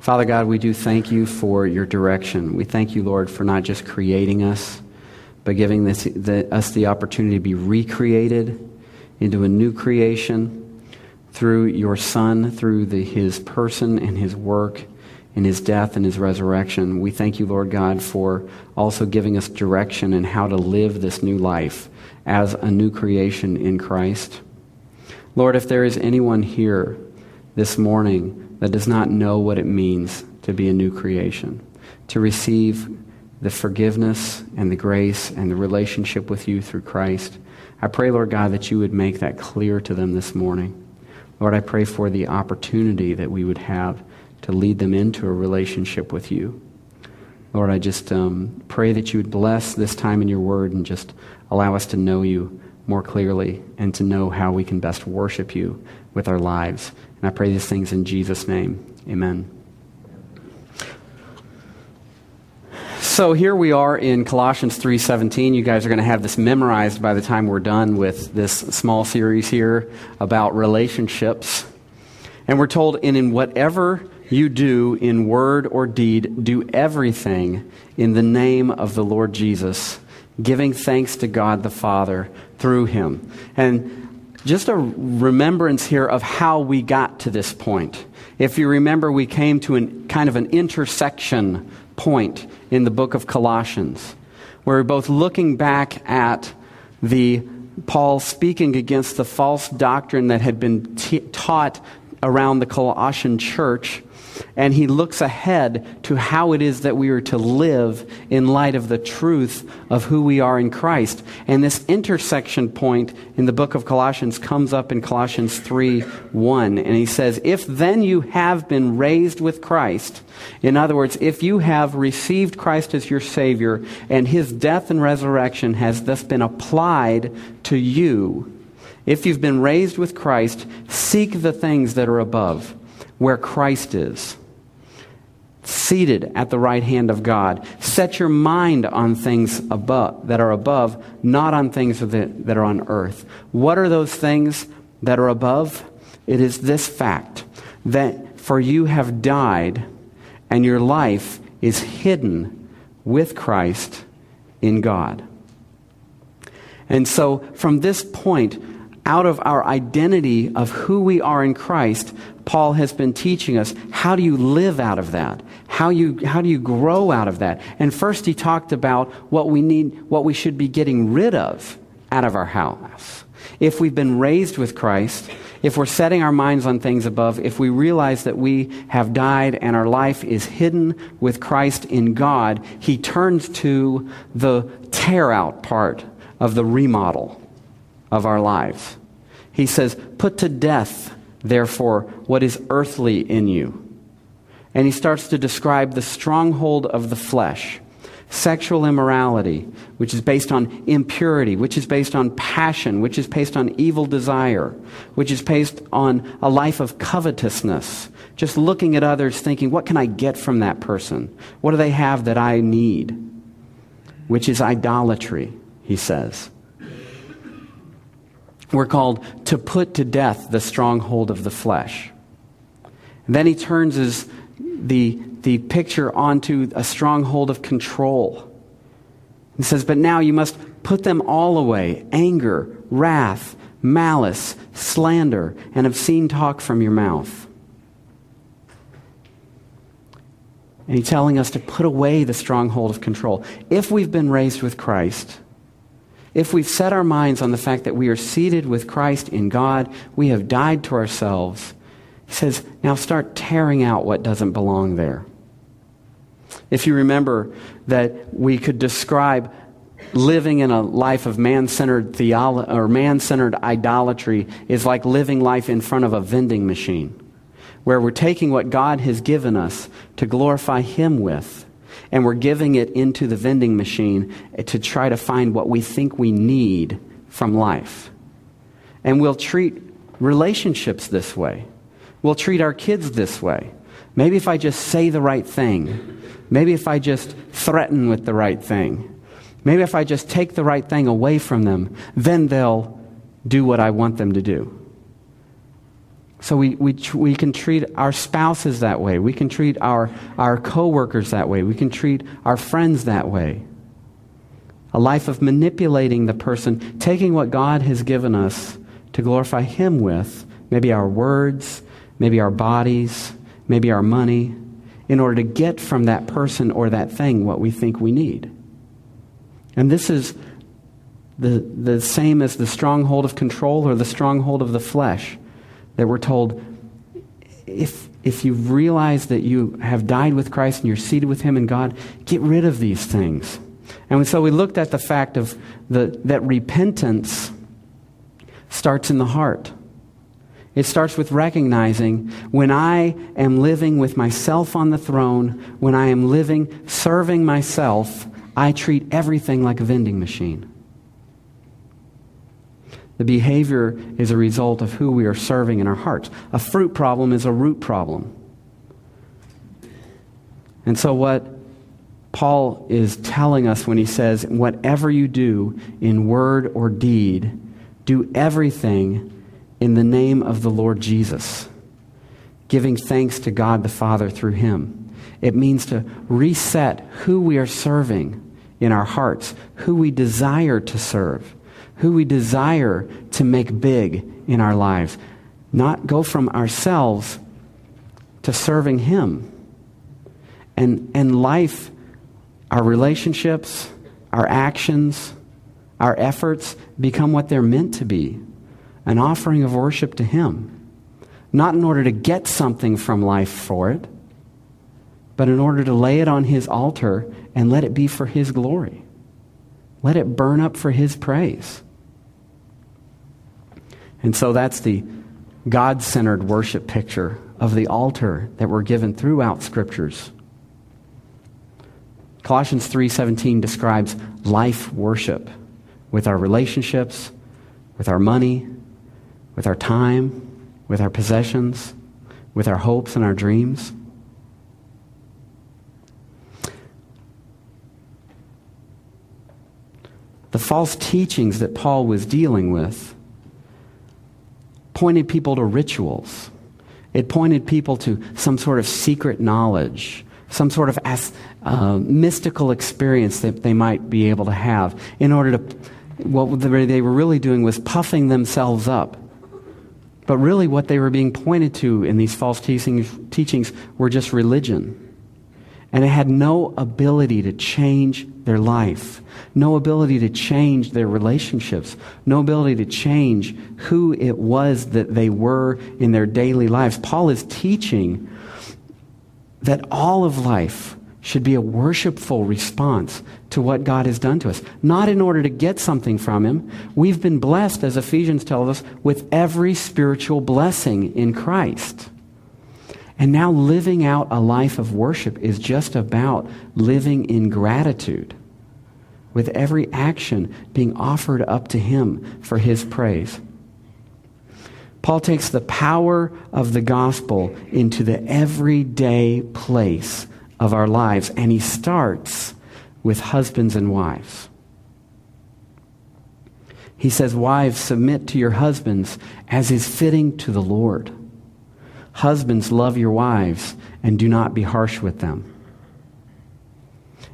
Father God, we do thank you for your direction. We thank you, Lord, for not just creating us, but giving this, the, us the opportunity to be recreated into a new creation through your Son, through the, his person and his work and his death and his resurrection. We thank you, Lord God, for also giving us direction in how to live this new life as a new creation in Christ. Lord, if there is anyone here this morning that does not know what it means to be a new creation, to receive the forgiveness and the grace and the relationship with you through Christ, I pray, Lord God, that you would make that clear to them this morning. Lord, I pray for the opportunity that we would have to lead them into a relationship with you. Lord, I just um, pray that you would bless this time in your word and just allow us to know you more clearly and to know how we can best worship you with our lives. And I pray these things in Jesus' name. Amen. So here we are in Colossians 3:17. You guys are going to have this memorized by the time we're done with this small series here about relationships. And we're told and in whatever you do in word or deed, do everything in the name of the Lord Jesus, giving thanks to God the Father through him. And just a remembrance here of how we got to this point. If you remember, we came to an, kind of an intersection point in the book of Colossians, where we're both looking back at the Paul speaking against the false doctrine that had been t- taught around the Colossian church and he looks ahead to how it is that we are to live in light of the truth of who we are in Christ. And this intersection point in the book of Colossians comes up in Colossians 3 1. And he says, If then you have been raised with Christ, in other words, if you have received Christ as your Savior and his death and resurrection has thus been applied to you, if you've been raised with Christ, seek the things that are above where Christ is, seated at the right hand of God. Set your mind on things above, that are above, not on things that, are on earth. What are those things that are above? It is this fact that for you have died, and your life is hidden with Christ in God. And so, from this point, out of our identity of who we are in Christ, Paul has been teaching us how do you live out of that? How, you, how do you grow out of that? And first, he talked about what we need, what we should be getting rid of out of our house. If we've been raised with Christ, if we're setting our minds on things above, if we realize that we have died and our life is hidden with Christ in God, he turns to the tear out part of the remodel of our lives. He says, Put to death, therefore, what is earthly in you. And he starts to describe the stronghold of the flesh sexual immorality, which is based on impurity, which is based on passion, which is based on evil desire, which is based on a life of covetousness, just looking at others thinking, what can I get from that person? What do they have that I need? Which is idolatry, he says. We're called to put to death the stronghold of the flesh. And then he turns his, the, the picture onto a stronghold of control. He says, But now you must put them all away anger, wrath, malice, slander, and obscene talk from your mouth. And he's telling us to put away the stronghold of control. If we've been raised with Christ, if we've set our minds on the fact that we are seated with Christ in God, we have died to ourselves, he says, now start tearing out what doesn't belong there. If you remember that we could describe living in a life of man-centered theology or man-centered idolatry is like living life in front of a vending machine where we're taking what God has given us to glorify him with and we're giving it into the vending machine to try to find what we think we need from life. And we'll treat relationships this way. We'll treat our kids this way. Maybe if I just say the right thing, maybe if I just threaten with the right thing, maybe if I just take the right thing away from them, then they'll do what I want them to do. So we, we, we can treat our spouses that way. We can treat our, our coworkers that way. We can treat our friends that way. A life of manipulating the person, taking what God has given us to glorify Him with, maybe our words, maybe our bodies, maybe our money, in order to get from that person or that thing what we think we need. And this is the, the same as the stronghold of control or the stronghold of the flesh that we're told if, if you realize that you have died with Christ and you're seated with Him in God, get rid of these things. And so we looked at the fact of the, that repentance starts in the heart. It starts with recognizing when I am living with myself on the throne, when I am living serving myself, I treat everything like a vending machine. The behavior is a result of who we are serving in our hearts. A fruit problem is a root problem. And so, what Paul is telling us when he says, Whatever you do in word or deed, do everything in the name of the Lord Jesus, giving thanks to God the Father through him. It means to reset who we are serving in our hearts, who we desire to serve who we desire to make big in our lives. Not go from ourselves to serving Him. And, and life, our relationships, our actions, our efforts become what they're meant to be an offering of worship to Him. Not in order to get something from life for it, but in order to lay it on His altar and let it be for His glory. Let it burn up for His praise. And so that's the God centered worship picture of the altar that we're given throughout scriptures. Colossians 3:17 describes life worship with our relationships, with our money, with our time, with our possessions, with our hopes and our dreams. The false teachings that Paul was dealing with pointed people to rituals. It pointed people to some sort of secret knowledge, some sort of uh, mystical experience that they might be able to have in order to. What they were really doing was puffing themselves up. But really, what they were being pointed to in these false teachings, teachings were just religion. And it had no ability to change their life, no ability to change their relationships, no ability to change who it was that they were in their daily lives. Paul is teaching that all of life should be a worshipful response to what God has done to us, not in order to get something from Him. We've been blessed, as Ephesians tells us, with every spiritual blessing in Christ. And now living out a life of worship is just about living in gratitude, with every action being offered up to Him for His praise. Paul takes the power of the gospel into the everyday place of our lives, and he starts with husbands and wives. He says, Wives, submit to your husbands as is fitting to the Lord. Husbands, love your wives and do not be harsh with them.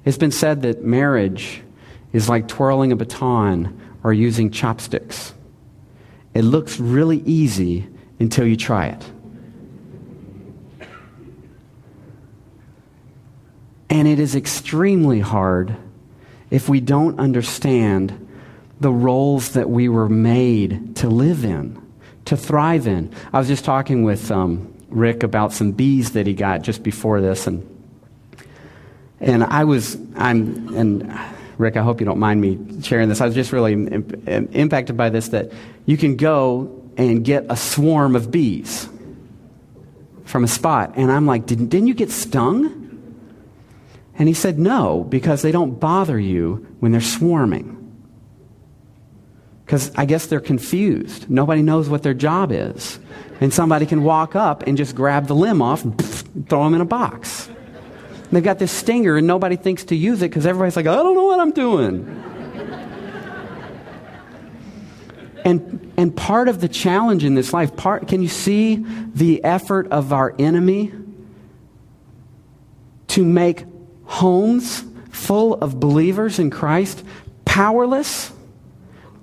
It's been said that marriage is like twirling a baton or using chopsticks. It looks really easy until you try it. And it is extremely hard if we don't understand the roles that we were made to live in to thrive in. I was just talking with um, Rick about some bees that he got just before this, and and I was I'm and Rick, I hope you don't mind me sharing this. I was just really imp- impacted by this that you can go and get a swarm of bees from a spot, and I'm like, didn't didn't you get stung? And he said, no, because they don't bother you when they're swarming. Because I guess they're confused. Nobody knows what their job is. And somebody can walk up and just grab the limb off and throw them in a box. And they've got this stinger and nobody thinks to use it because everybody's like, I don't know what I'm doing. And, and part of the challenge in this life, part, can you see the effort of our enemy to make homes full of believers in Christ powerless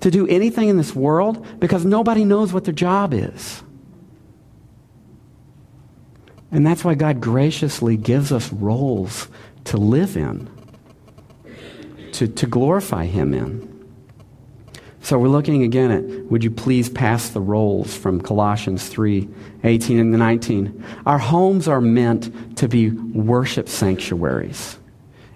to do anything in this world because nobody knows what their job is? And that's why God graciously gives us roles to live in, to, to glorify Him in. So we're looking again at would you please pass the rolls from Colossians 3 18 and 19. Our homes are meant to be worship sanctuaries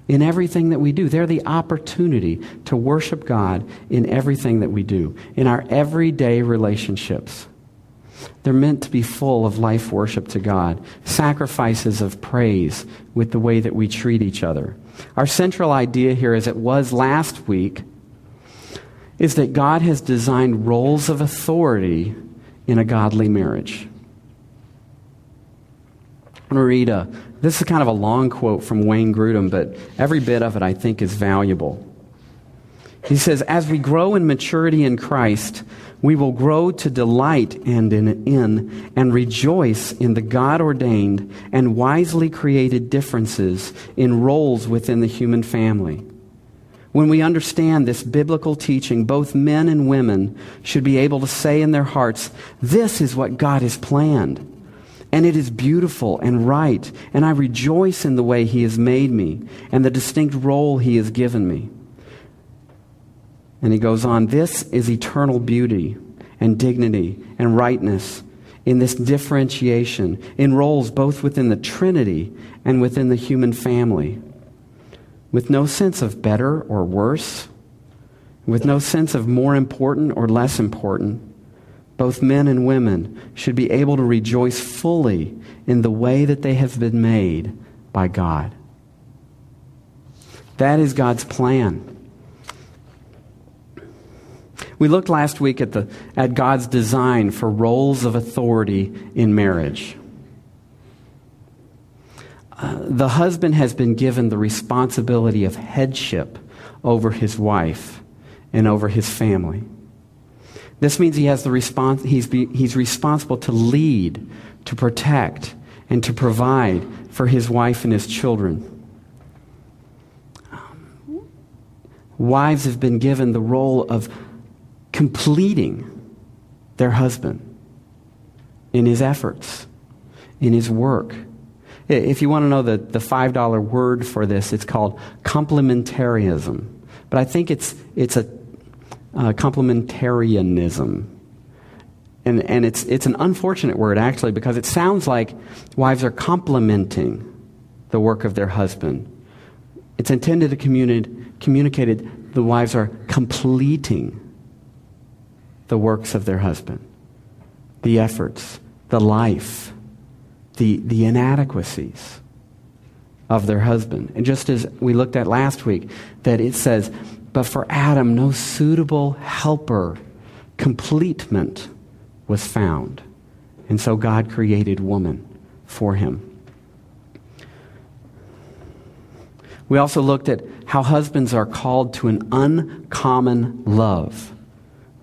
in everything that we do. They're the opportunity to worship God in everything that we do, in our everyday relationships. They're meant to be full of life worship to God, sacrifices of praise with the way that we treat each other. Our central idea here, as it was last week, is that God has designed roles of authority in a godly marriage. I'm going to read a, this is kind of a long quote from Wayne Grudem, but every bit of it I think is valuable. He says, As we grow in maturity in Christ, we will grow to delight and in, in and rejoice in the God ordained and wisely created differences in roles within the human family. When we understand this biblical teaching, both men and women should be able to say in their hearts, This is what God has planned. And it is beautiful and right, and I rejoice in the way He has made me and the distinct role He has given me. And he goes on, this is eternal beauty and dignity and rightness in this differentiation in roles both within the Trinity and within the human family, with no sense of better or worse, with no sense of more important or less important. Both men and women should be able to rejoice fully in the way that they have been made by God. That is God's plan. We looked last week at, the, at God's design for roles of authority in marriage. Uh, the husband has been given the responsibility of headship over his wife and over his family. This means he has the respons- he's, be, he's responsible to lead, to protect, and to provide for his wife and his children. Wives have been given the role of completing their husband in his efforts, in his work. If you want to know the, the $5 word for this, it's called complementarianism. But I think it's, it's a complementarianism. And, and it's, it's an unfortunate word, actually, because it sounds like wives are complementing the work of their husband. It's intended to communi- communicate the wives are completing the works of their husband, the efforts, the life, the, the inadequacies of their husband. And just as we looked at last week, that it says, But for Adam, no suitable helper, completement was found. And so God created woman for him. We also looked at how husbands are called to an uncommon love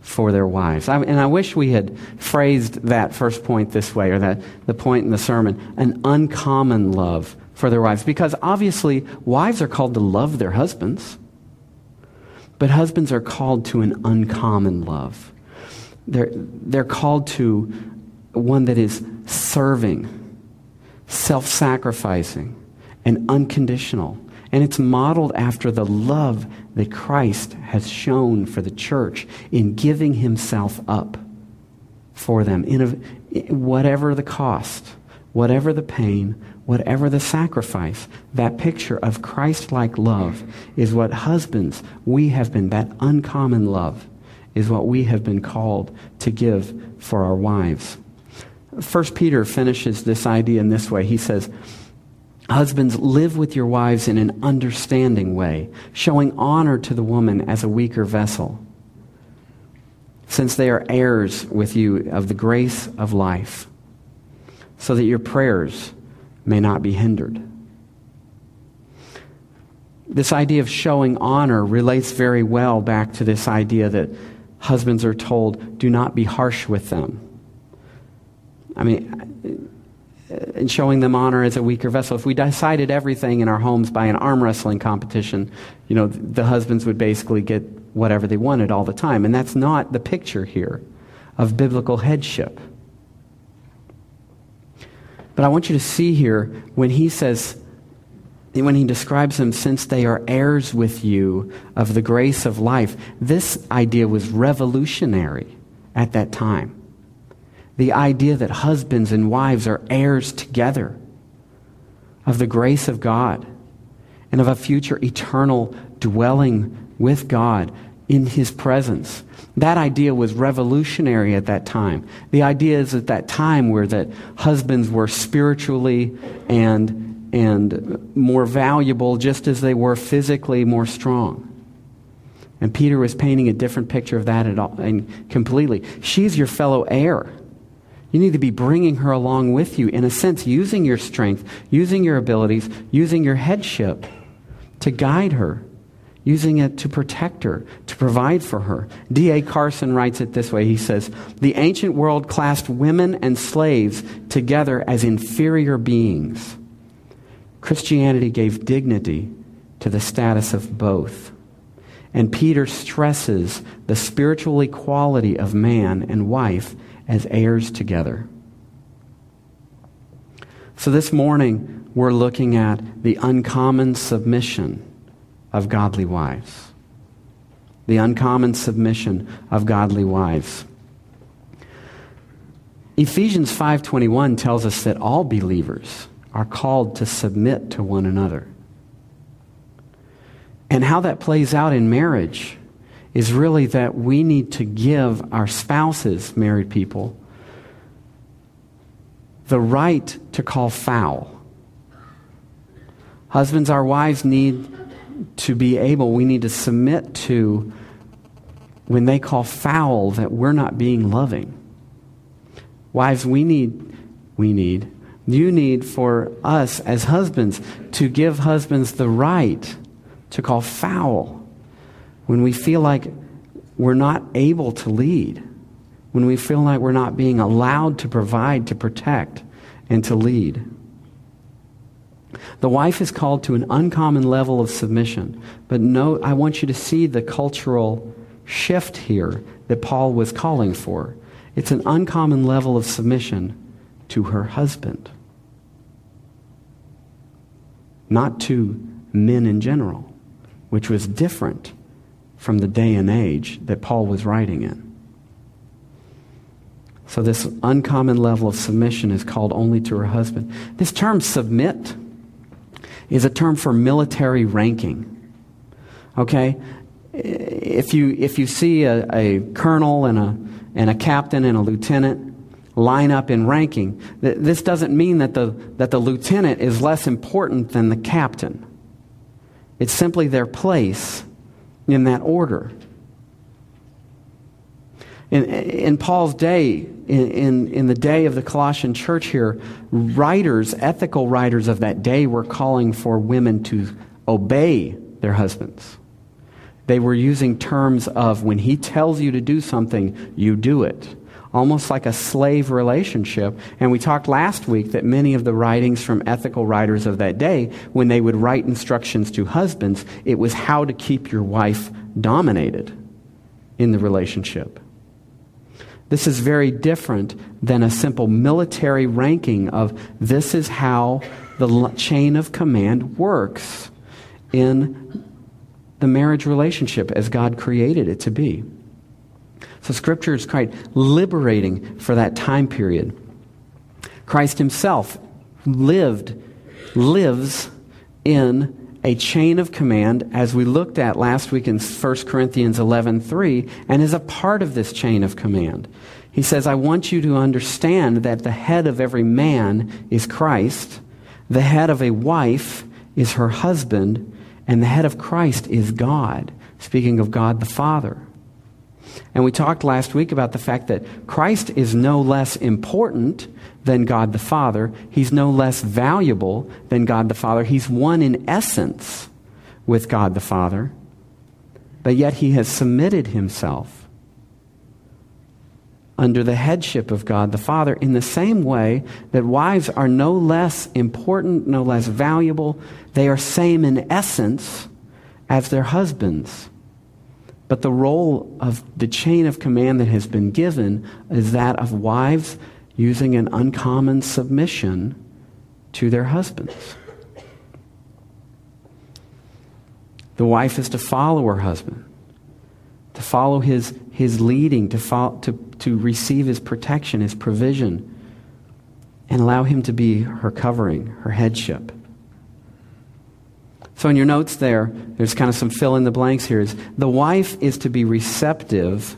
for their wives. I, and I wish we had phrased that first point this way, or that the point in the sermon, an uncommon love for their wives. Because obviously, wives are called to love their husbands, but husbands are called to an uncommon love. They're, they're called to one that is serving, self sacrificing, and unconditional. And it's modeled after the love that Christ has shown for the church in giving himself up for them, in a, whatever the cost, whatever the pain, whatever the sacrifice. That picture of Christ like love is what husbands, we have been, that uncommon love is what we have been called to give for our wives. First Peter finishes this idea in this way. He says, Husbands, live with your wives in an understanding way, showing honor to the woman as a weaker vessel, since they are heirs with you of the grace of life, so that your prayers may not be hindered. This idea of showing honor relates very well back to this idea that husbands are told, do not be harsh with them. I mean, in showing them honor as a weaker vessel. If we decided everything in our homes by an arm wrestling competition, you know, the husbands would basically get whatever they wanted all the time. And that's not the picture here of biblical headship. But I want you to see here when he says, when he describes them, since they are heirs with you of the grace of life, this idea was revolutionary at that time. The idea that husbands and wives are heirs together of the grace of God and of a future eternal dwelling with God in his presence. That idea was revolutionary at that time. The idea is at that time where that husbands were spiritually and and more valuable just as they were physically more strong. And Peter was painting a different picture of that at all, and completely. She's your fellow heir. You need to be bringing her along with you, in a sense, using your strength, using your abilities, using your headship to guide her, using it to protect her, to provide for her. D.A. Carson writes it this way He says, The ancient world classed women and slaves together as inferior beings. Christianity gave dignity to the status of both. And Peter stresses the spiritual equality of man and wife as heirs together. So this morning, we're looking at the uncommon submission of godly wives. The uncommon submission of godly wives. Ephesians 5:21 tells us that all believers are called to submit to one another. And how that plays out in marriage is really that we need to give our spouses, married people, the right to call foul. Husbands, our wives need to be able, we need to submit to when they call foul that we're not being loving. Wives, we need, we need, you need for us as husbands to give husbands the right to call foul when we feel like we're not able to lead, when we feel like we're not being allowed to provide, to protect, and to lead. The wife is called to an uncommon level of submission. But note, I want you to see the cultural shift here that Paul was calling for. It's an uncommon level of submission to her husband, not to men in general, which was different from the day and age that Paul was writing in. So, this uncommon level of submission is called only to her husband. This term submit is a term for military ranking. Okay? If you, if you see a, a colonel and a, and a captain and a lieutenant line up in ranking, th- this doesn't mean that the, that the lieutenant is less important than the captain. It's simply their place in that order. In, in Paul's day, in, in, in, the day of the Colossian church here, writers, ethical writers of that day, were calling for women to obey their husbands. They were using terms of when he tells you to do something, you do it almost like a slave relationship. And we talked last week that many of the writings from ethical writers of that day, when they would write instructions to husbands, it was how to keep your wife dominated in the relationship. This is very different than a simple military ranking of this is how the chain of command works in the marriage relationship as God created it to be. So Scripture is quite liberating for that time period. Christ himself lived, lives in a chain of command, as we looked at last week in 1 Corinthians 11.3, and is a part of this chain of command. He says, I want you to understand that the head of every man is Christ, the head of a wife is her husband, and the head of Christ is God, speaking of God the Father. And we talked last week about the fact that Christ is no less important than God the Father. He's no less valuable than God the Father. He's one in essence with God the Father. But yet he has submitted himself under the headship of God the Father, in the same way that wives are no less important, no less valuable. They are same in essence as their husbands. But the role of the chain of command that has been given is that of wives using an uncommon submission to their husbands. The wife is to follow her husband, to follow his, his leading, to, follow, to, to receive his protection, his provision, and allow him to be her covering, her headship. So, in your notes there, there's kind of some fill in the blanks here. Is the wife is to be receptive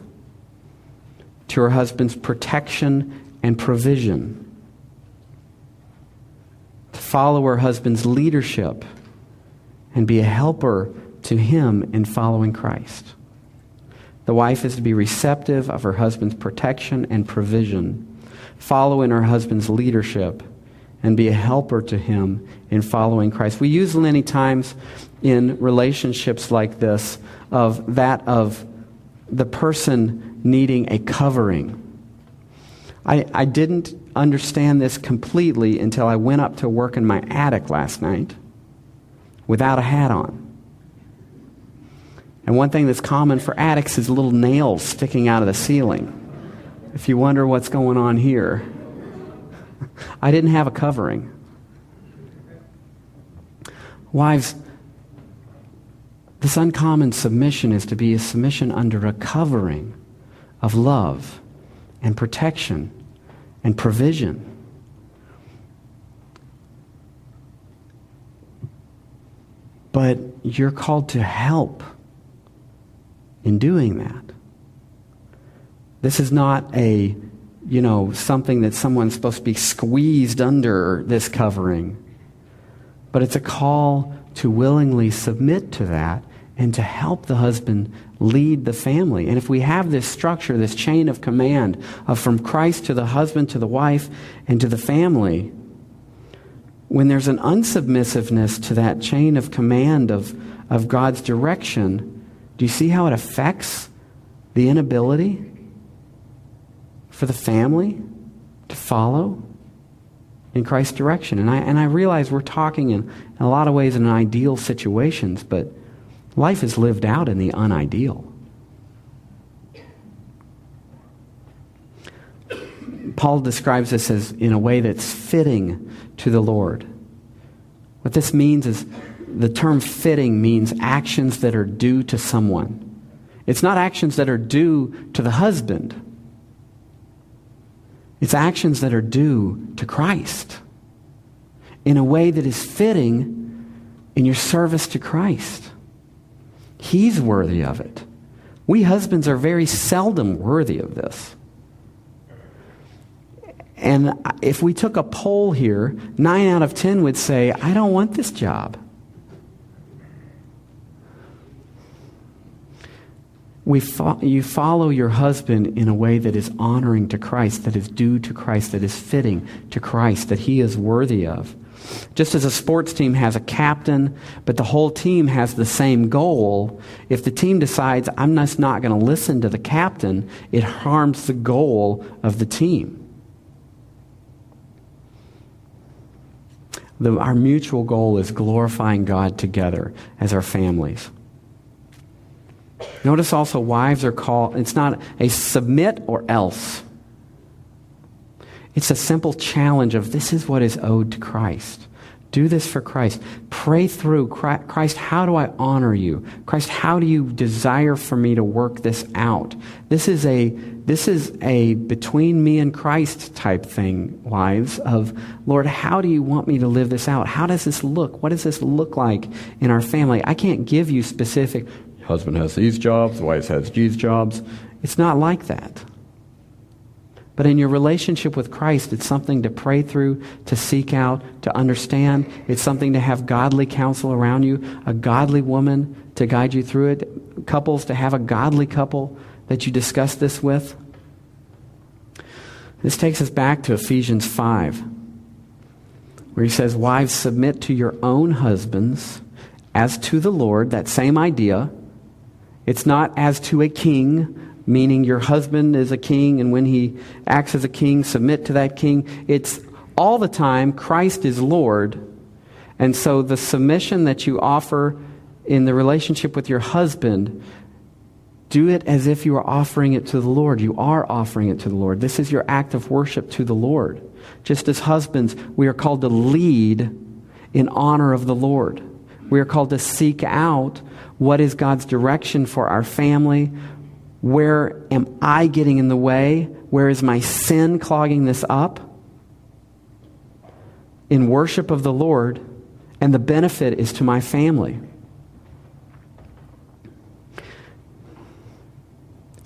to her husband's protection and provision, to follow her husband's leadership and be a helper to him in following Christ. The wife is to be receptive of her husband's protection and provision, follow in her husband's leadership, and be a helper to him in following Christ. We use many times in relationships like this of that of the person needing a covering. I, I didn't understand this completely until I went up to work in my attic last night without a hat on. And one thing that's common for attics is little nails sticking out of the ceiling. If you wonder what's going on here, I didn't have a covering. Wives, this uncommon submission is to be a submission under a covering of love and protection and provision. But you're called to help in doing that. This is not a, you know, something that someone's supposed to be squeezed under this covering, but it's a call to willingly submit to that and to help the husband lead the family. And if we have this structure, this chain of command of from Christ to the husband to the wife and to the family, when there's an unsubmissiveness to that chain of command of, of God's direction, do you see how it affects the inability for the family to follow in Christ's direction? And I, and I realize we're talking in, in a lot of ways in ideal situations, but Life is lived out in the unideal. Paul describes this as in a way that's fitting to the Lord. What this means is the term fitting means actions that are due to someone. It's not actions that are due to the husband. It's actions that are due to Christ in a way that is fitting in your service to Christ. He's worthy of it. We husbands are very seldom worthy of this. And if we took a poll here, nine out of ten would say, I don't want this job. We fo- you follow your husband in a way that is honoring to Christ, that is due to Christ, that is fitting to Christ, that he is worthy of. Just as a sports team has a captain, but the whole team has the same goal, if the team decides, I'm just not going to listen to the captain, it harms the goal of the team. The, our mutual goal is glorifying God together as our families. Notice also, wives are called, it's not a submit or else. It's a simple challenge of this is what is owed to Christ. Do this for Christ. Pray through Christ, how do I honor you? Christ, how do you desire for me to work this out? This is a this is a between me and Christ type thing, wives, of Lord, how do you want me to live this out? How does this look? What does this look like in our family? I can't give you specific husband has these jobs, wife has these jobs. It's not like that. But in your relationship with Christ, it's something to pray through, to seek out, to understand. It's something to have godly counsel around you, a godly woman to guide you through it, couples to have a godly couple that you discuss this with. This takes us back to Ephesians 5, where he says, Wives, submit to your own husbands as to the Lord. That same idea. It's not as to a king meaning your husband is a king, and when he acts as a king, submit to that king. It's all the time Christ is Lord. And so the submission that you offer in the relationship with your husband, do it as if you are offering it to the Lord. You are offering it to the Lord. This is your act of worship to the Lord. Just as husbands, we are called to lead in honor of the Lord. We are called to seek out what is God's direction for our family. Where am I getting in the way? Where is my sin clogging this up? In worship of the Lord, and the benefit is to my family.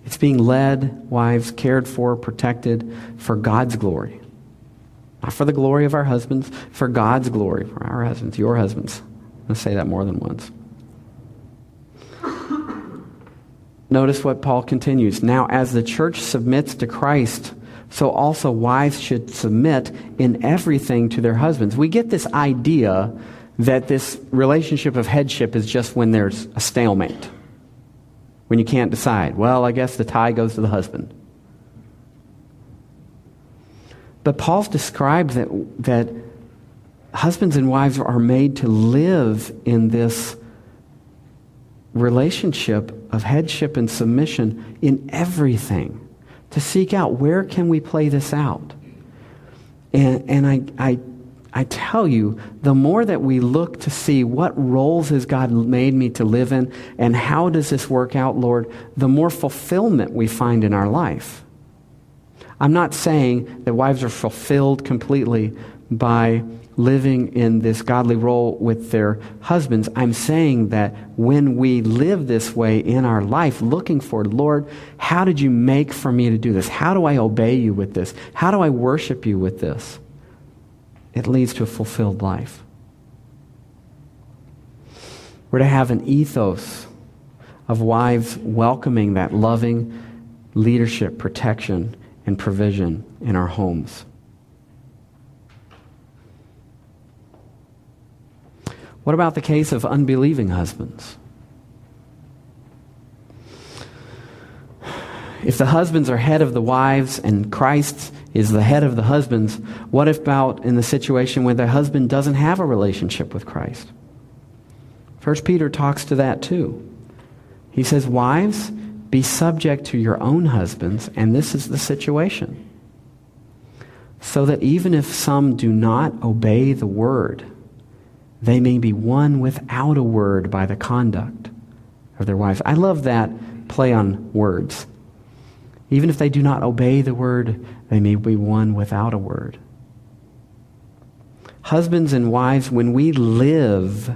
It's being led, wives, cared for, protected for God's glory. Not for the glory of our husbands, for God's glory, for our husbands, your husbands. Let's say that more than once. Notice what Paul continues. Now, as the church submits to Christ, so also wives should submit in everything to their husbands. We get this idea that this relationship of headship is just when there's a stalemate, when you can't decide. Well, I guess the tie goes to the husband. But Paul's described that, that husbands and wives are made to live in this relationship of headship and submission in everything to seek out where can we play this out. And, and I, I, I tell you the more that we look to see what roles has god made me to live in and how does this work out lord the more fulfillment we find in our life. I'm not saying that wives are fulfilled completely by living in this godly role with their husbands. I'm saying that when we live this way in our life, looking for, Lord, how did you make for me to do this? How do I obey you with this? How do I worship you with this? It leads to a fulfilled life. We're to have an ethos of wives welcoming that loving leadership, protection, and provision in our homes. What about the case of unbelieving husbands? If the husbands are head of the wives and Christ is the head of the husbands, what if about in the situation where the husband doesn't have a relationship with Christ? First Peter talks to that too. He says, Wives, be subject to your own husbands, and this is the situation. So that even if some do not obey the word, they may be won without a word by the conduct of their wives. I love that play on words. Even if they do not obey the word, they may be won without a word. Husbands and wives, when we live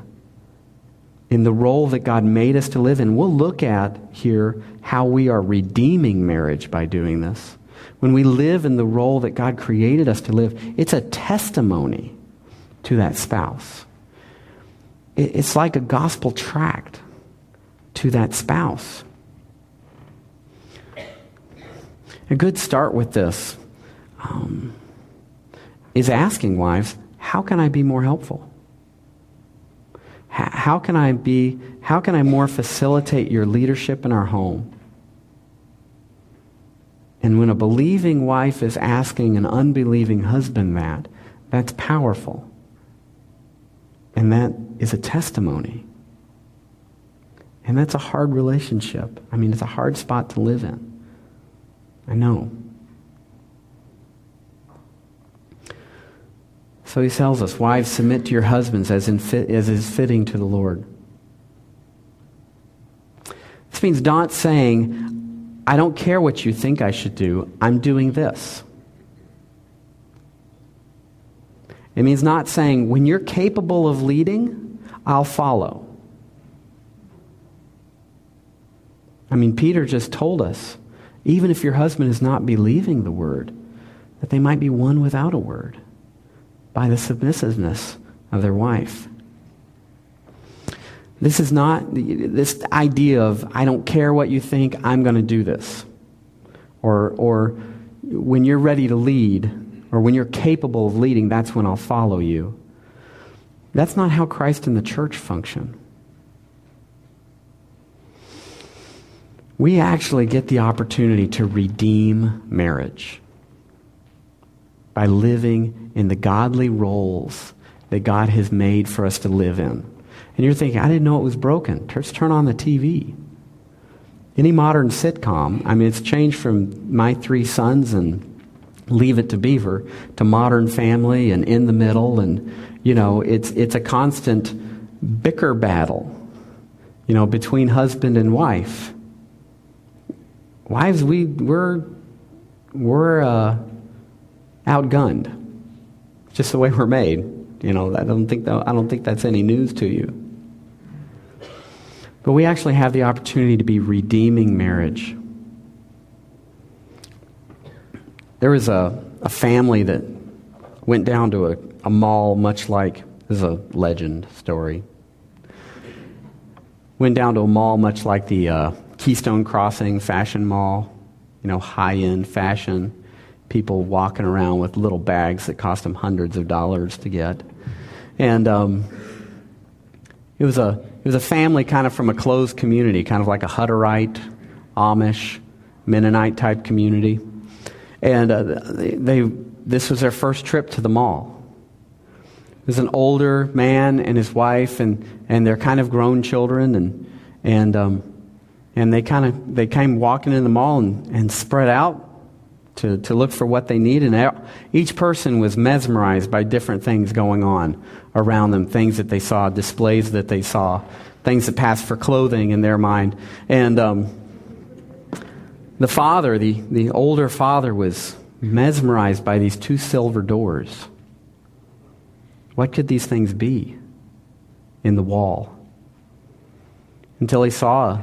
in the role that God made us to live in. We'll look at here how we are redeeming marriage by doing this. When we live in the role that God created us to live, it's a testimony to that spouse. It's like a gospel tract to that spouse. A good start with this um, is asking wives, how can I be more helpful? How can I be, how can I more facilitate your leadership in our home? And when a believing wife is asking an unbelieving husband that, that's powerful. And that is a testimony. And that's a hard relationship. I mean, it's a hard spot to live in. I know. So he tells us, Wives, submit to your husbands as, in fit, as is fitting to the Lord. This means not saying, I don't care what you think I should do, I'm doing this. It means not saying, when you're capable of leading, I'll follow. I mean, Peter just told us, even if your husband is not believing the word, that they might be won without a word by the submissiveness of their wife. This is not this idea of, I don't care what you think, I'm going to do this. Or, or when you're ready to lead, or when you're capable of leading, that's when I'll follow you. That's not how Christ and the church function. we actually get the opportunity to redeem marriage by living in the godly roles that God has made for us to live in. And you're thinking, I didn't know it was broken. Just turn on the TV. Any modern sitcom, I mean, it's changed from My Three Sons and Leave It to Beaver to Modern Family and In the Middle. And, you know, it's, it's a constant bicker battle, you know, between husband and wife. Wives, we, we're, we're uh, outgunned. Just the way we're made. You know, I don't think, that, I don't think that's any news to you. But we actually have the opportunity to be redeeming marriage. There was a, a family that went down to a, a mall, much like this is a legend story. Went down to a mall, much like the uh, Keystone Crossing Fashion Mall, you know, high end fashion. People walking around with little bags that cost them hundreds of dollars to get. And um, it was a it was a family kind of from a closed community, kind of like a Hutterite, Amish, Mennonite type community. And uh, they, they, this was their first trip to the mall. It was an older man and his wife and, and their kind of grown children. And, and, um, and they kind of they came walking in the mall and, and spread out to, to look for what they needed. And each person was mesmerized by different things going on around them things that they saw, displays that they saw, things that passed for clothing in their mind. And um, the father, the, the older father, was mesmerized by these two silver doors. What could these things be in the wall? Until he saw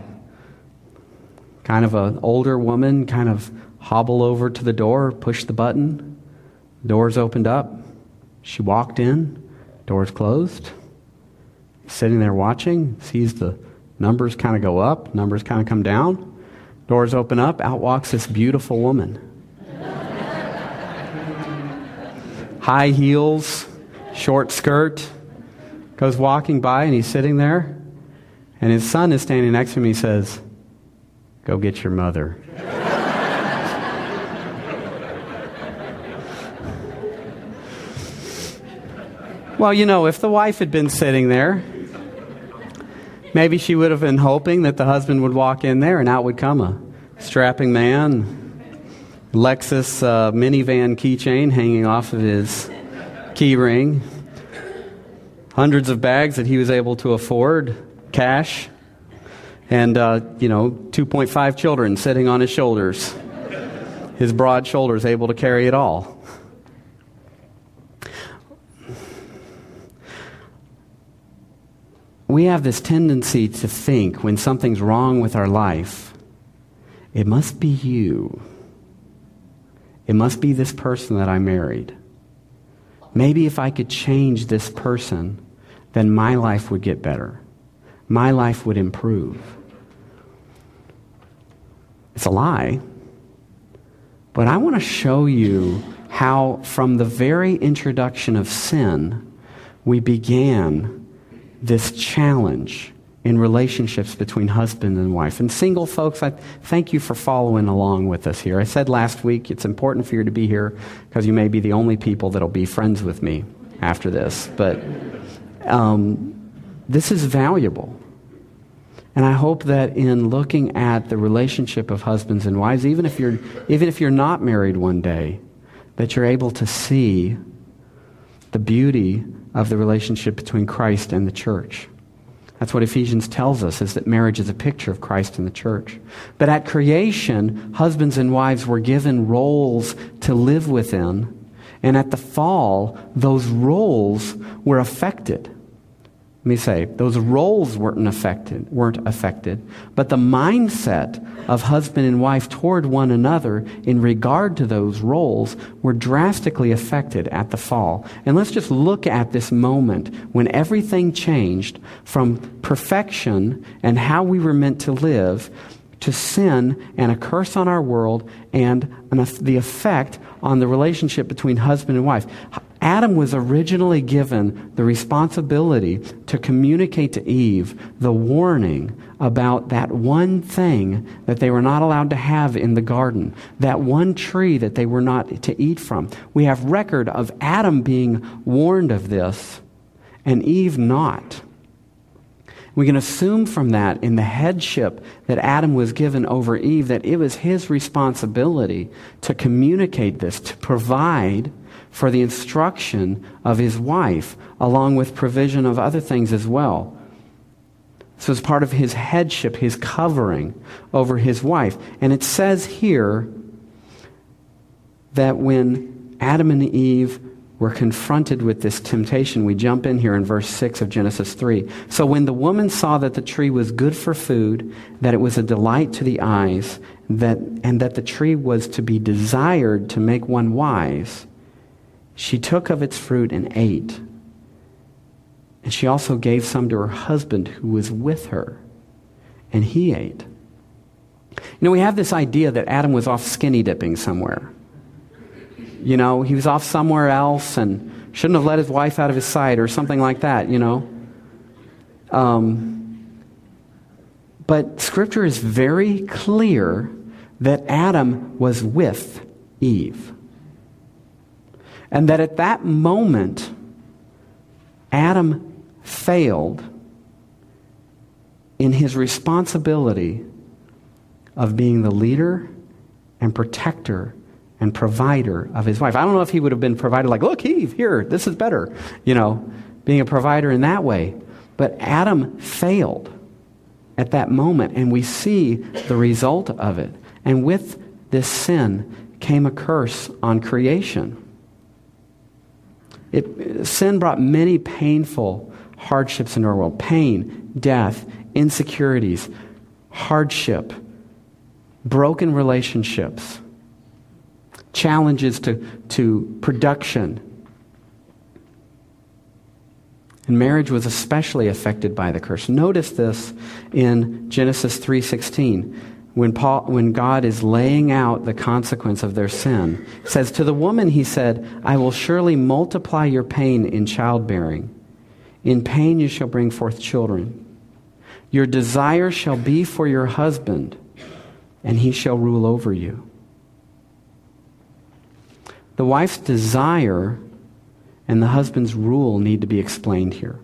kind of an older woman kind of hobble over to the door, push the button. Doors opened up. She walked in. Doors closed. Sitting there watching, sees the numbers kind of go up, numbers kind of come down. Doors open up. Out walks this beautiful woman. High heels, short skirt. Goes walking by and he's sitting there. And his son is standing next to him. He says, Go get your mother. Well, you know, if the wife had been sitting there, maybe she would have been hoping that the husband would walk in there and out would come a strapping man, Lexus uh, minivan keychain hanging off of his key ring, hundreds of bags that he was able to afford, cash, and, uh, you know, 2.5 children sitting on his shoulders. His broad shoulders able to carry it all. We have this tendency to think when something's wrong with our life, it must be you. It must be this person that I married. Maybe if I could change this person, then my life would get better. My life would improve. It's a lie. But I want to show you how, from the very introduction of sin, we began this challenge in relationships between husband and wife. And single folks, I thank you for following along with us here. I said last week it's important for you to be here because you may be the only people that'll be friends with me after this. But um, this is valuable. And I hope that in looking at the relationship of husbands and wives, even if you're, even if you're not married one day, that you're able to see the beauty of the relationship between Christ and the church. That's what Ephesians tells us is that marriage is a picture of Christ and the church. But at creation, husbands and wives were given roles to live within, and at the fall, those roles were affected. Let me say, those roles weren't affected, weren't affected, but the mindset of husband and wife toward one another in regard to those roles were drastically affected at the fall. And let's just look at this moment when everything changed from perfection and how we were meant to live to sin and a curse on our world and the effect on the relationship between husband and wife. Adam was originally given the responsibility to communicate to Eve the warning about that one thing that they were not allowed to have in the garden, that one tree that they were not to eat from. We have record of Adam being warned of this and Eve not. We can assume from that, in the headship that Adam was given over Eve, that it was his responsibility to communicate this, to provide for the instruction of his wife, along with provision of other things as well. So, as part of his headship, his covering over his wife. And it says here that when Adam and Eve were confronted with this temptation. We jump in here in verse 6 of Genesis 3. So when the woman saw that the tree was good for food, that it was a delight to the eyes, that, and that the tree was to be desired to make one wise, she took of its fruit and ate. And she also gave some to her husband who was with her, and he ate. You know, we have this idea that Adam was off skinny dipping somewhere you know, he was off somewhere else and shouldn't have let his wife out of his sight or something like that, you know. Um, but Scripture is very clear that Adam was with Eve. And that at that moment, Adam failed in his responsibility of being the leader and protector and provider of his wife. I don't know if he would have been provided like, look, Eve, here, this is better, you know, being a provider in that way. But Adam failed at that moment, and we see the result of it. And with this sin came a curse on creation. It, sin brought many painful hardships into our world pain, death, insecurities, hardship, broken relationships challenges to, to production. And marriage was especially affected by the curse. Notice this in Genesis 3:16 when Paul when God is laying out the consequence of their sin. says to the woman he said, "I will surely multiply your pain in childbearing. In pain you shall bring forth children. Your desire shall be for your husband, and he shall rule over you." The wife's desire and the husband's rule need to be explained here.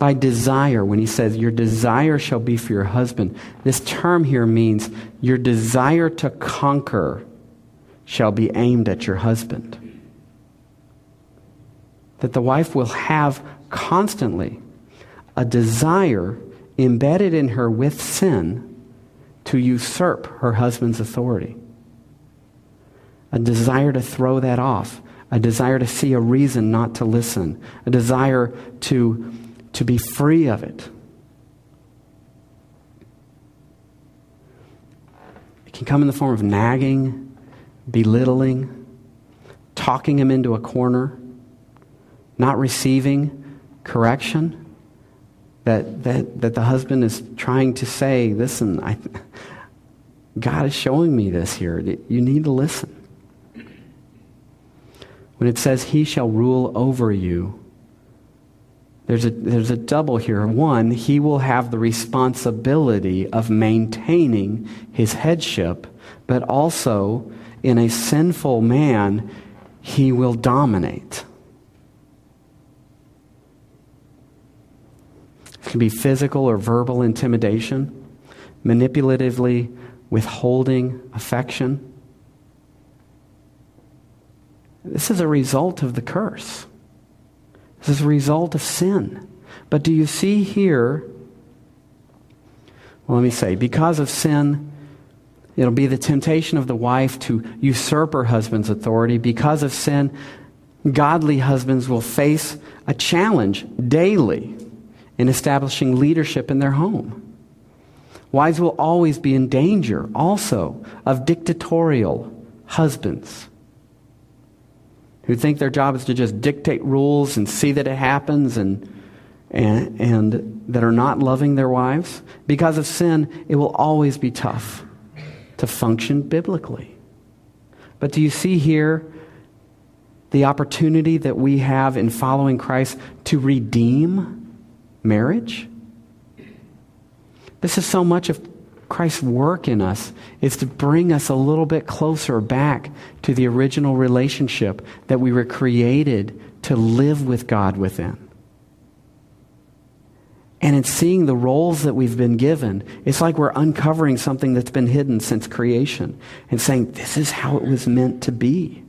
By desire, when he says, Your desire shall be for your husband, this term here means your desire to conquer shall be aimed at your husband. That the wife will have constantly a desire embedded in her with sin to usurp her husband's authority. A desire to throw that off, a desire to see a reason not to listen, a desire to, to be free of it. It can come in the form of nagging, belittling, talking him into a corner, not receiving correction. That, that, that the husband is trying to say, listen, I, God is showing me this here. You need to listen. When it says, He shall rule over you, there's a, there's a double here. One, he will have the responsibility of maintaining his headship, but also, in a sinful man, he will dominate. It can be physical or verbal intimidation, manipulatively withholding affection this is a result of the curse. This is a result of sin. But do you see here? Well, let me say, because of sin, it'll be the temptation of the wife to usurp her husband's authority. Because of sin, godly husbands will face a challenge daily in establishing leadership in their home. Wives will always be in danger also of dictatorial husbands who think their job is to just dictate rules and see that it happens and, and, and that are not loving their wives. Because of sin, it will always be tough to function biblically. But do you see here the opportunity that we have in following Christ to redeem marriage? This is so much of Christ's work in us is to bring us a little bit closer back to the original relationship that we were created to live with God within. And in seeing the roles that we've been given, it's like we're uncovering something that's been hidden since creation and saying, this is how it was meant to be.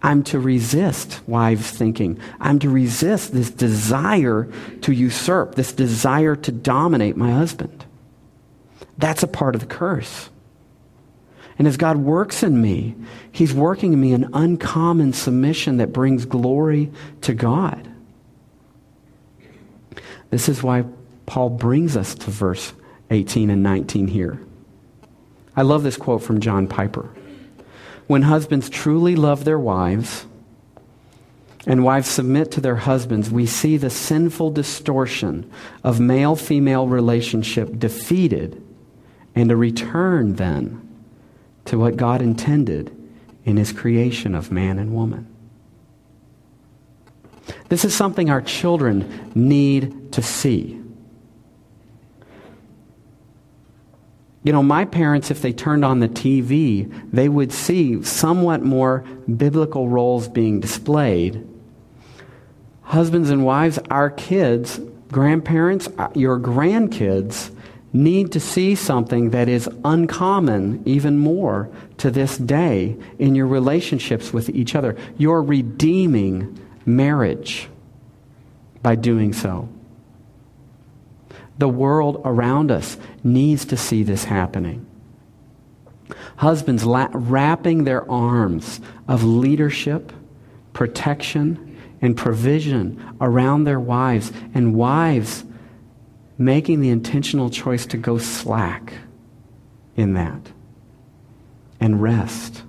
I'm to resist wives' thinking. I'm to resist this desire to usurp, this desire to dominate my husband. That's a part of the curse. And as God works in me, He's working in me an uncommon submission that brings glory to God. This is why Paul brings us to verse 18 and 19 here. I love this quote from John Piper. When husbands truly love their wives and wives submit to their husbands, we see the sinful distortion of male female relationship defeated and a return then to what God intended in his creation of man and woman. This is something our children need to see. You know, my parents, if they turned on the TV, they would see somewhat more biblical roles being displayed. Husbands and wives, our kids, grandparents, uh, your grandkids need to see something that is uncommon even more to this day in your relationships with each other. You're redeeming marriage by doing so. The world around us needs to see this happening. Husbands la- wrapping their arms of leadership, protection, and provision around their wives, and wives making the intentional choice to go slack in that and rest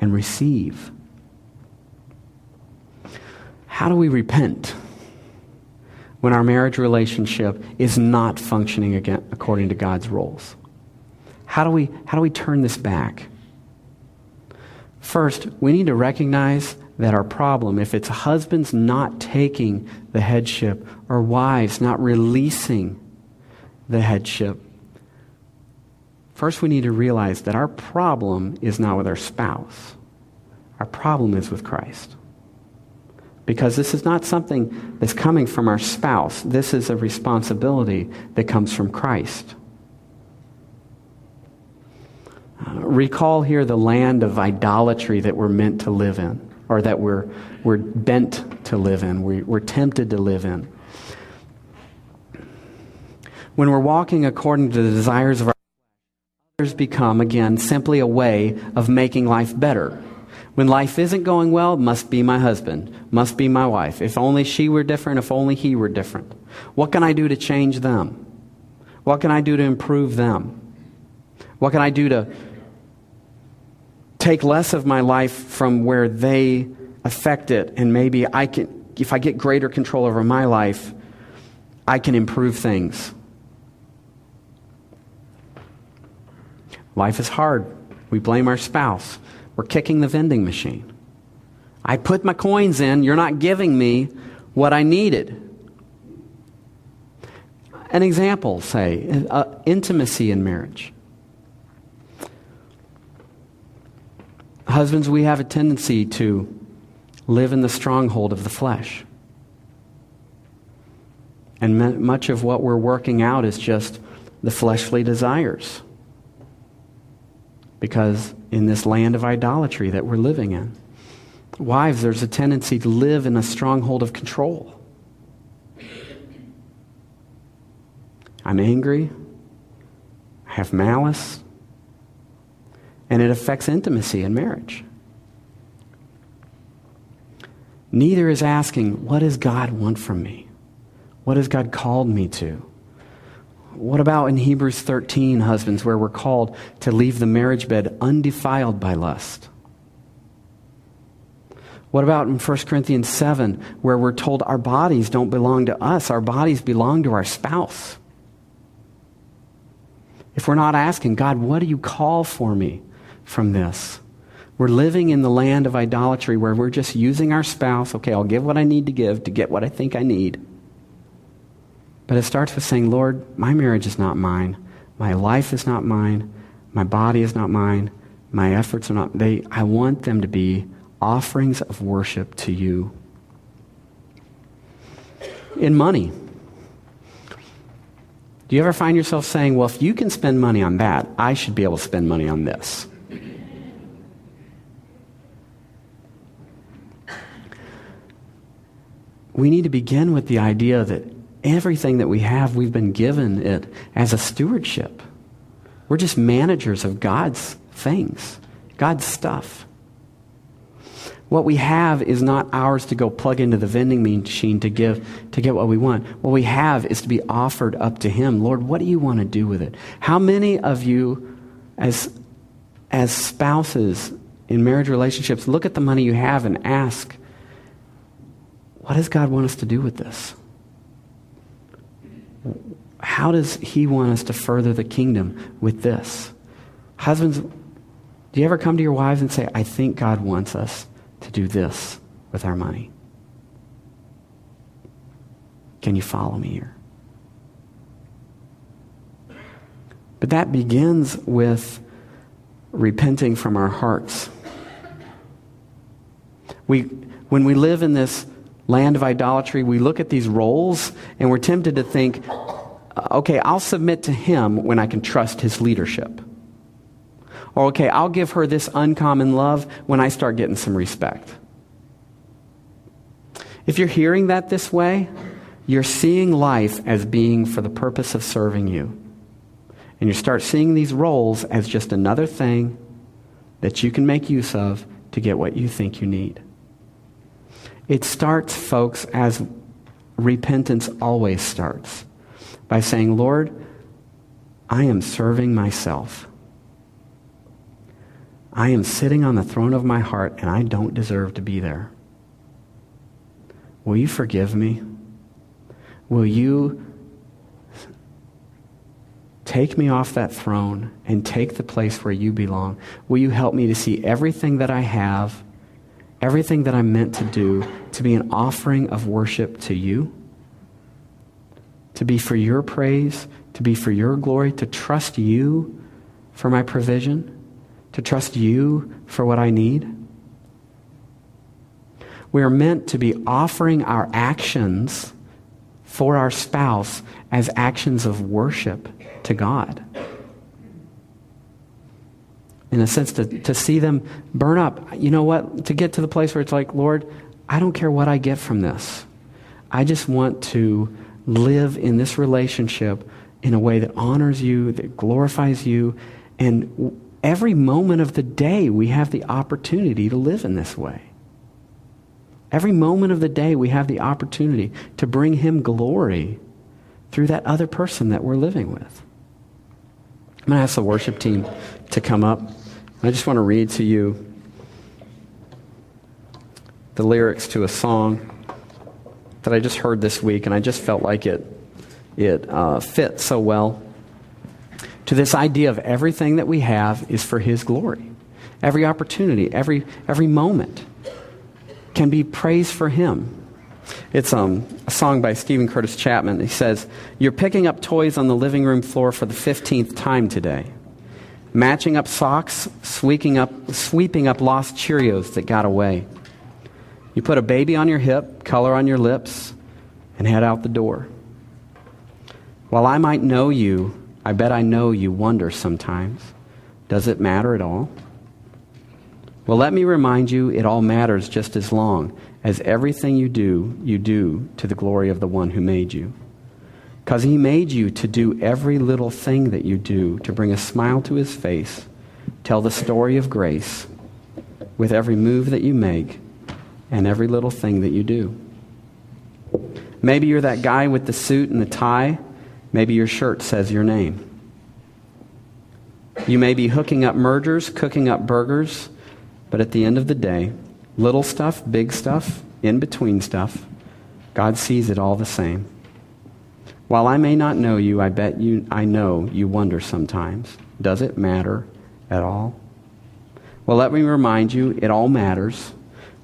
and receive. How do we repent? when our marriage relationship is not functioning again according to God's rules? How do we, how do we turn this back? First, we need to recognize that our problem, if it's husbands not taking the headship or wives not releasing the headship, first we need to realize that our problem is not with our spouse. Our problem is with Christ because this is not something that's coming from our spouse. This is a responsibility that comes from Christ. Uh, recall here the land of idolatry that we're meant to live in, or that we're, we're bent to live in, we, we're tempted to live in. When we're walking according to the desires of our others become, again, simply a way of making life better when life isn't going well, must be my husband, must be my wife. If only she were different, if only he were different. What can I do to change them? What can I do to improve them? What can I do to take less of my life from where they affect it and maybe I can if I get greater control over my life, I can improve things. Life is hard. We blame our spouse. We're kicking the vending machine. I put my coins in, you're not giving me what I needed. An example, say, uh, intimacy in marriage. Husbands, we have a tendency to live in the stronghold of the flesh. And much of what we're working out is just the fleshly desires because in this land of idolatry that we're living in, wives, there's a tendency to live in a stronghold of control. I'm angry, I have malice, and it affects intimacy in marriage. Neither is asking, What does God want from me? What has God called me to? What about in Hebrews 13, husbands, where we're called to leave the marriage bed undefiled by lust? What about in 1 Corinthians 7, where we're told our bodies don't belong to us, our bodies belong to our spouse? If we're not asking, God, what do you call for me from this? We're living in the land of idolatry where we're just using our spouse. Okay, I'll give what I need to give to get what I think I need. But it starts with saying, Lord, my marriage is not mine. My life is not mine. My body is not mine. My efforts are not they I want them to be offerings of worship to you. In money. Do you ever find yourself saying, well, if you can spend money on that, I should be able to spend money on this? We need to begin with the idea that everything that we have, we've been given it as a stewardship. We're just managers of God's things, God's stuff. What we have is not ours to go plug into the vending machine to give to get what we want. What we have is to be offered up to him. Lord, what do you want to do with it? How many of you as as spouses in marriage relationships look at the money you have and ask, what does God want us to do with this? How does he want us to further the kingdom with this? Husbands, do you ever come to your wives and say, I think God wants us to do this with our money. Can you follow me here? But that begins with repenting from our hearts. We, when we live in this land of idolatry, we look at these roles and we're tempted to think, okay, I'll submit to him when I can trust his leadership. Or, okay, I'll give her this uncommon love when I start getting some respect. If you're hearing that this way, you're seeing life as being for the purpose of serving you. And you start seeing these roles as just another thing that you can make use of to get what you think you need. It starts, folks, as repentance always starts by saying, Lord, I am serving myself. I am sitting on the throne of my heart and I don't deserve to be there. Will you forgive me? Will you take me off that throne and take the place where you belong? Will you help me to see everything that I have, everything that I'm meant to do, to be an offering of worship to you? To be for your praise, to be for your glory, to trust you for my provision? to trust you for what I need. We are meant to be offering our actions for our spouse as actions of worship to God. In a sense, to, to see them burn up. You know what? To get to the place where it's like, Lord, I don't care what I get from this. I just want to live in this relationship in a way that honors you, that glorifies you, and every moment of the day we have the opportunity to live in this way. Every moment of the day we have the opportunity to bring Him glory through that other person that we're living with. I'm going to ask the worship team to come up. I just want to read to you the lyrics to a song that I just heard this week, and I just felt like it, it uh, fit so well to this idea of everything that we have is for His glory. Every opportunity, every, every moment can be praise for Him. It's um, a song by Steven Curtis Chapman. He says, You're picking up toys on the living room floor for the 15th time today, matching up socks, sweeping up, sweeping up lost Cheerios that got away. You put a baby on your hip, color on your lips, and head out the door. While I might know you, I bet I know you wonder sometimes does it matter at all? Well, let me remind you it all matters just as long as everything you do, you do to the glory of the one who made you. Because he made you to do every little thing that you do to bring a smile to his face, tell the story of grace with every move that you make and every little thing that you do. Maybe you're that guy with the suit and the tie Maybe your shirt says your name. You may be hooking up mergers, cooking up burgers, but at the end of the day, little stuff, big stuff, in between stuff, God sees it all the same. While I may not know you, I bet you I know you wonder sometimes. Does it matter at all? Well, let me remind you, it all matters,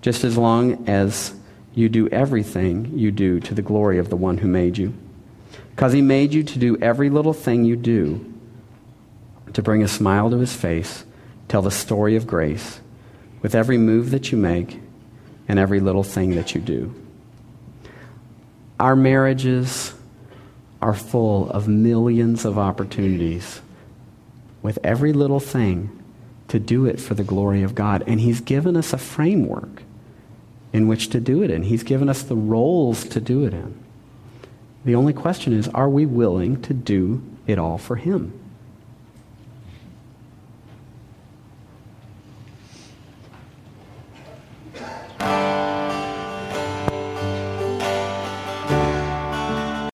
just as long as you do everything you do to the glory of the one who made you. Because he made you to do every little thing you do to bring a smile to his face, tell the story of grace with every move that you make and every little thing that you do. Our marriages are full of millions of opportunities with every little thing to do it for the glory of God. And He's given us a framework in which to do it in, He's given us the roles to do it in. The only question is are we willing to do it all for Him?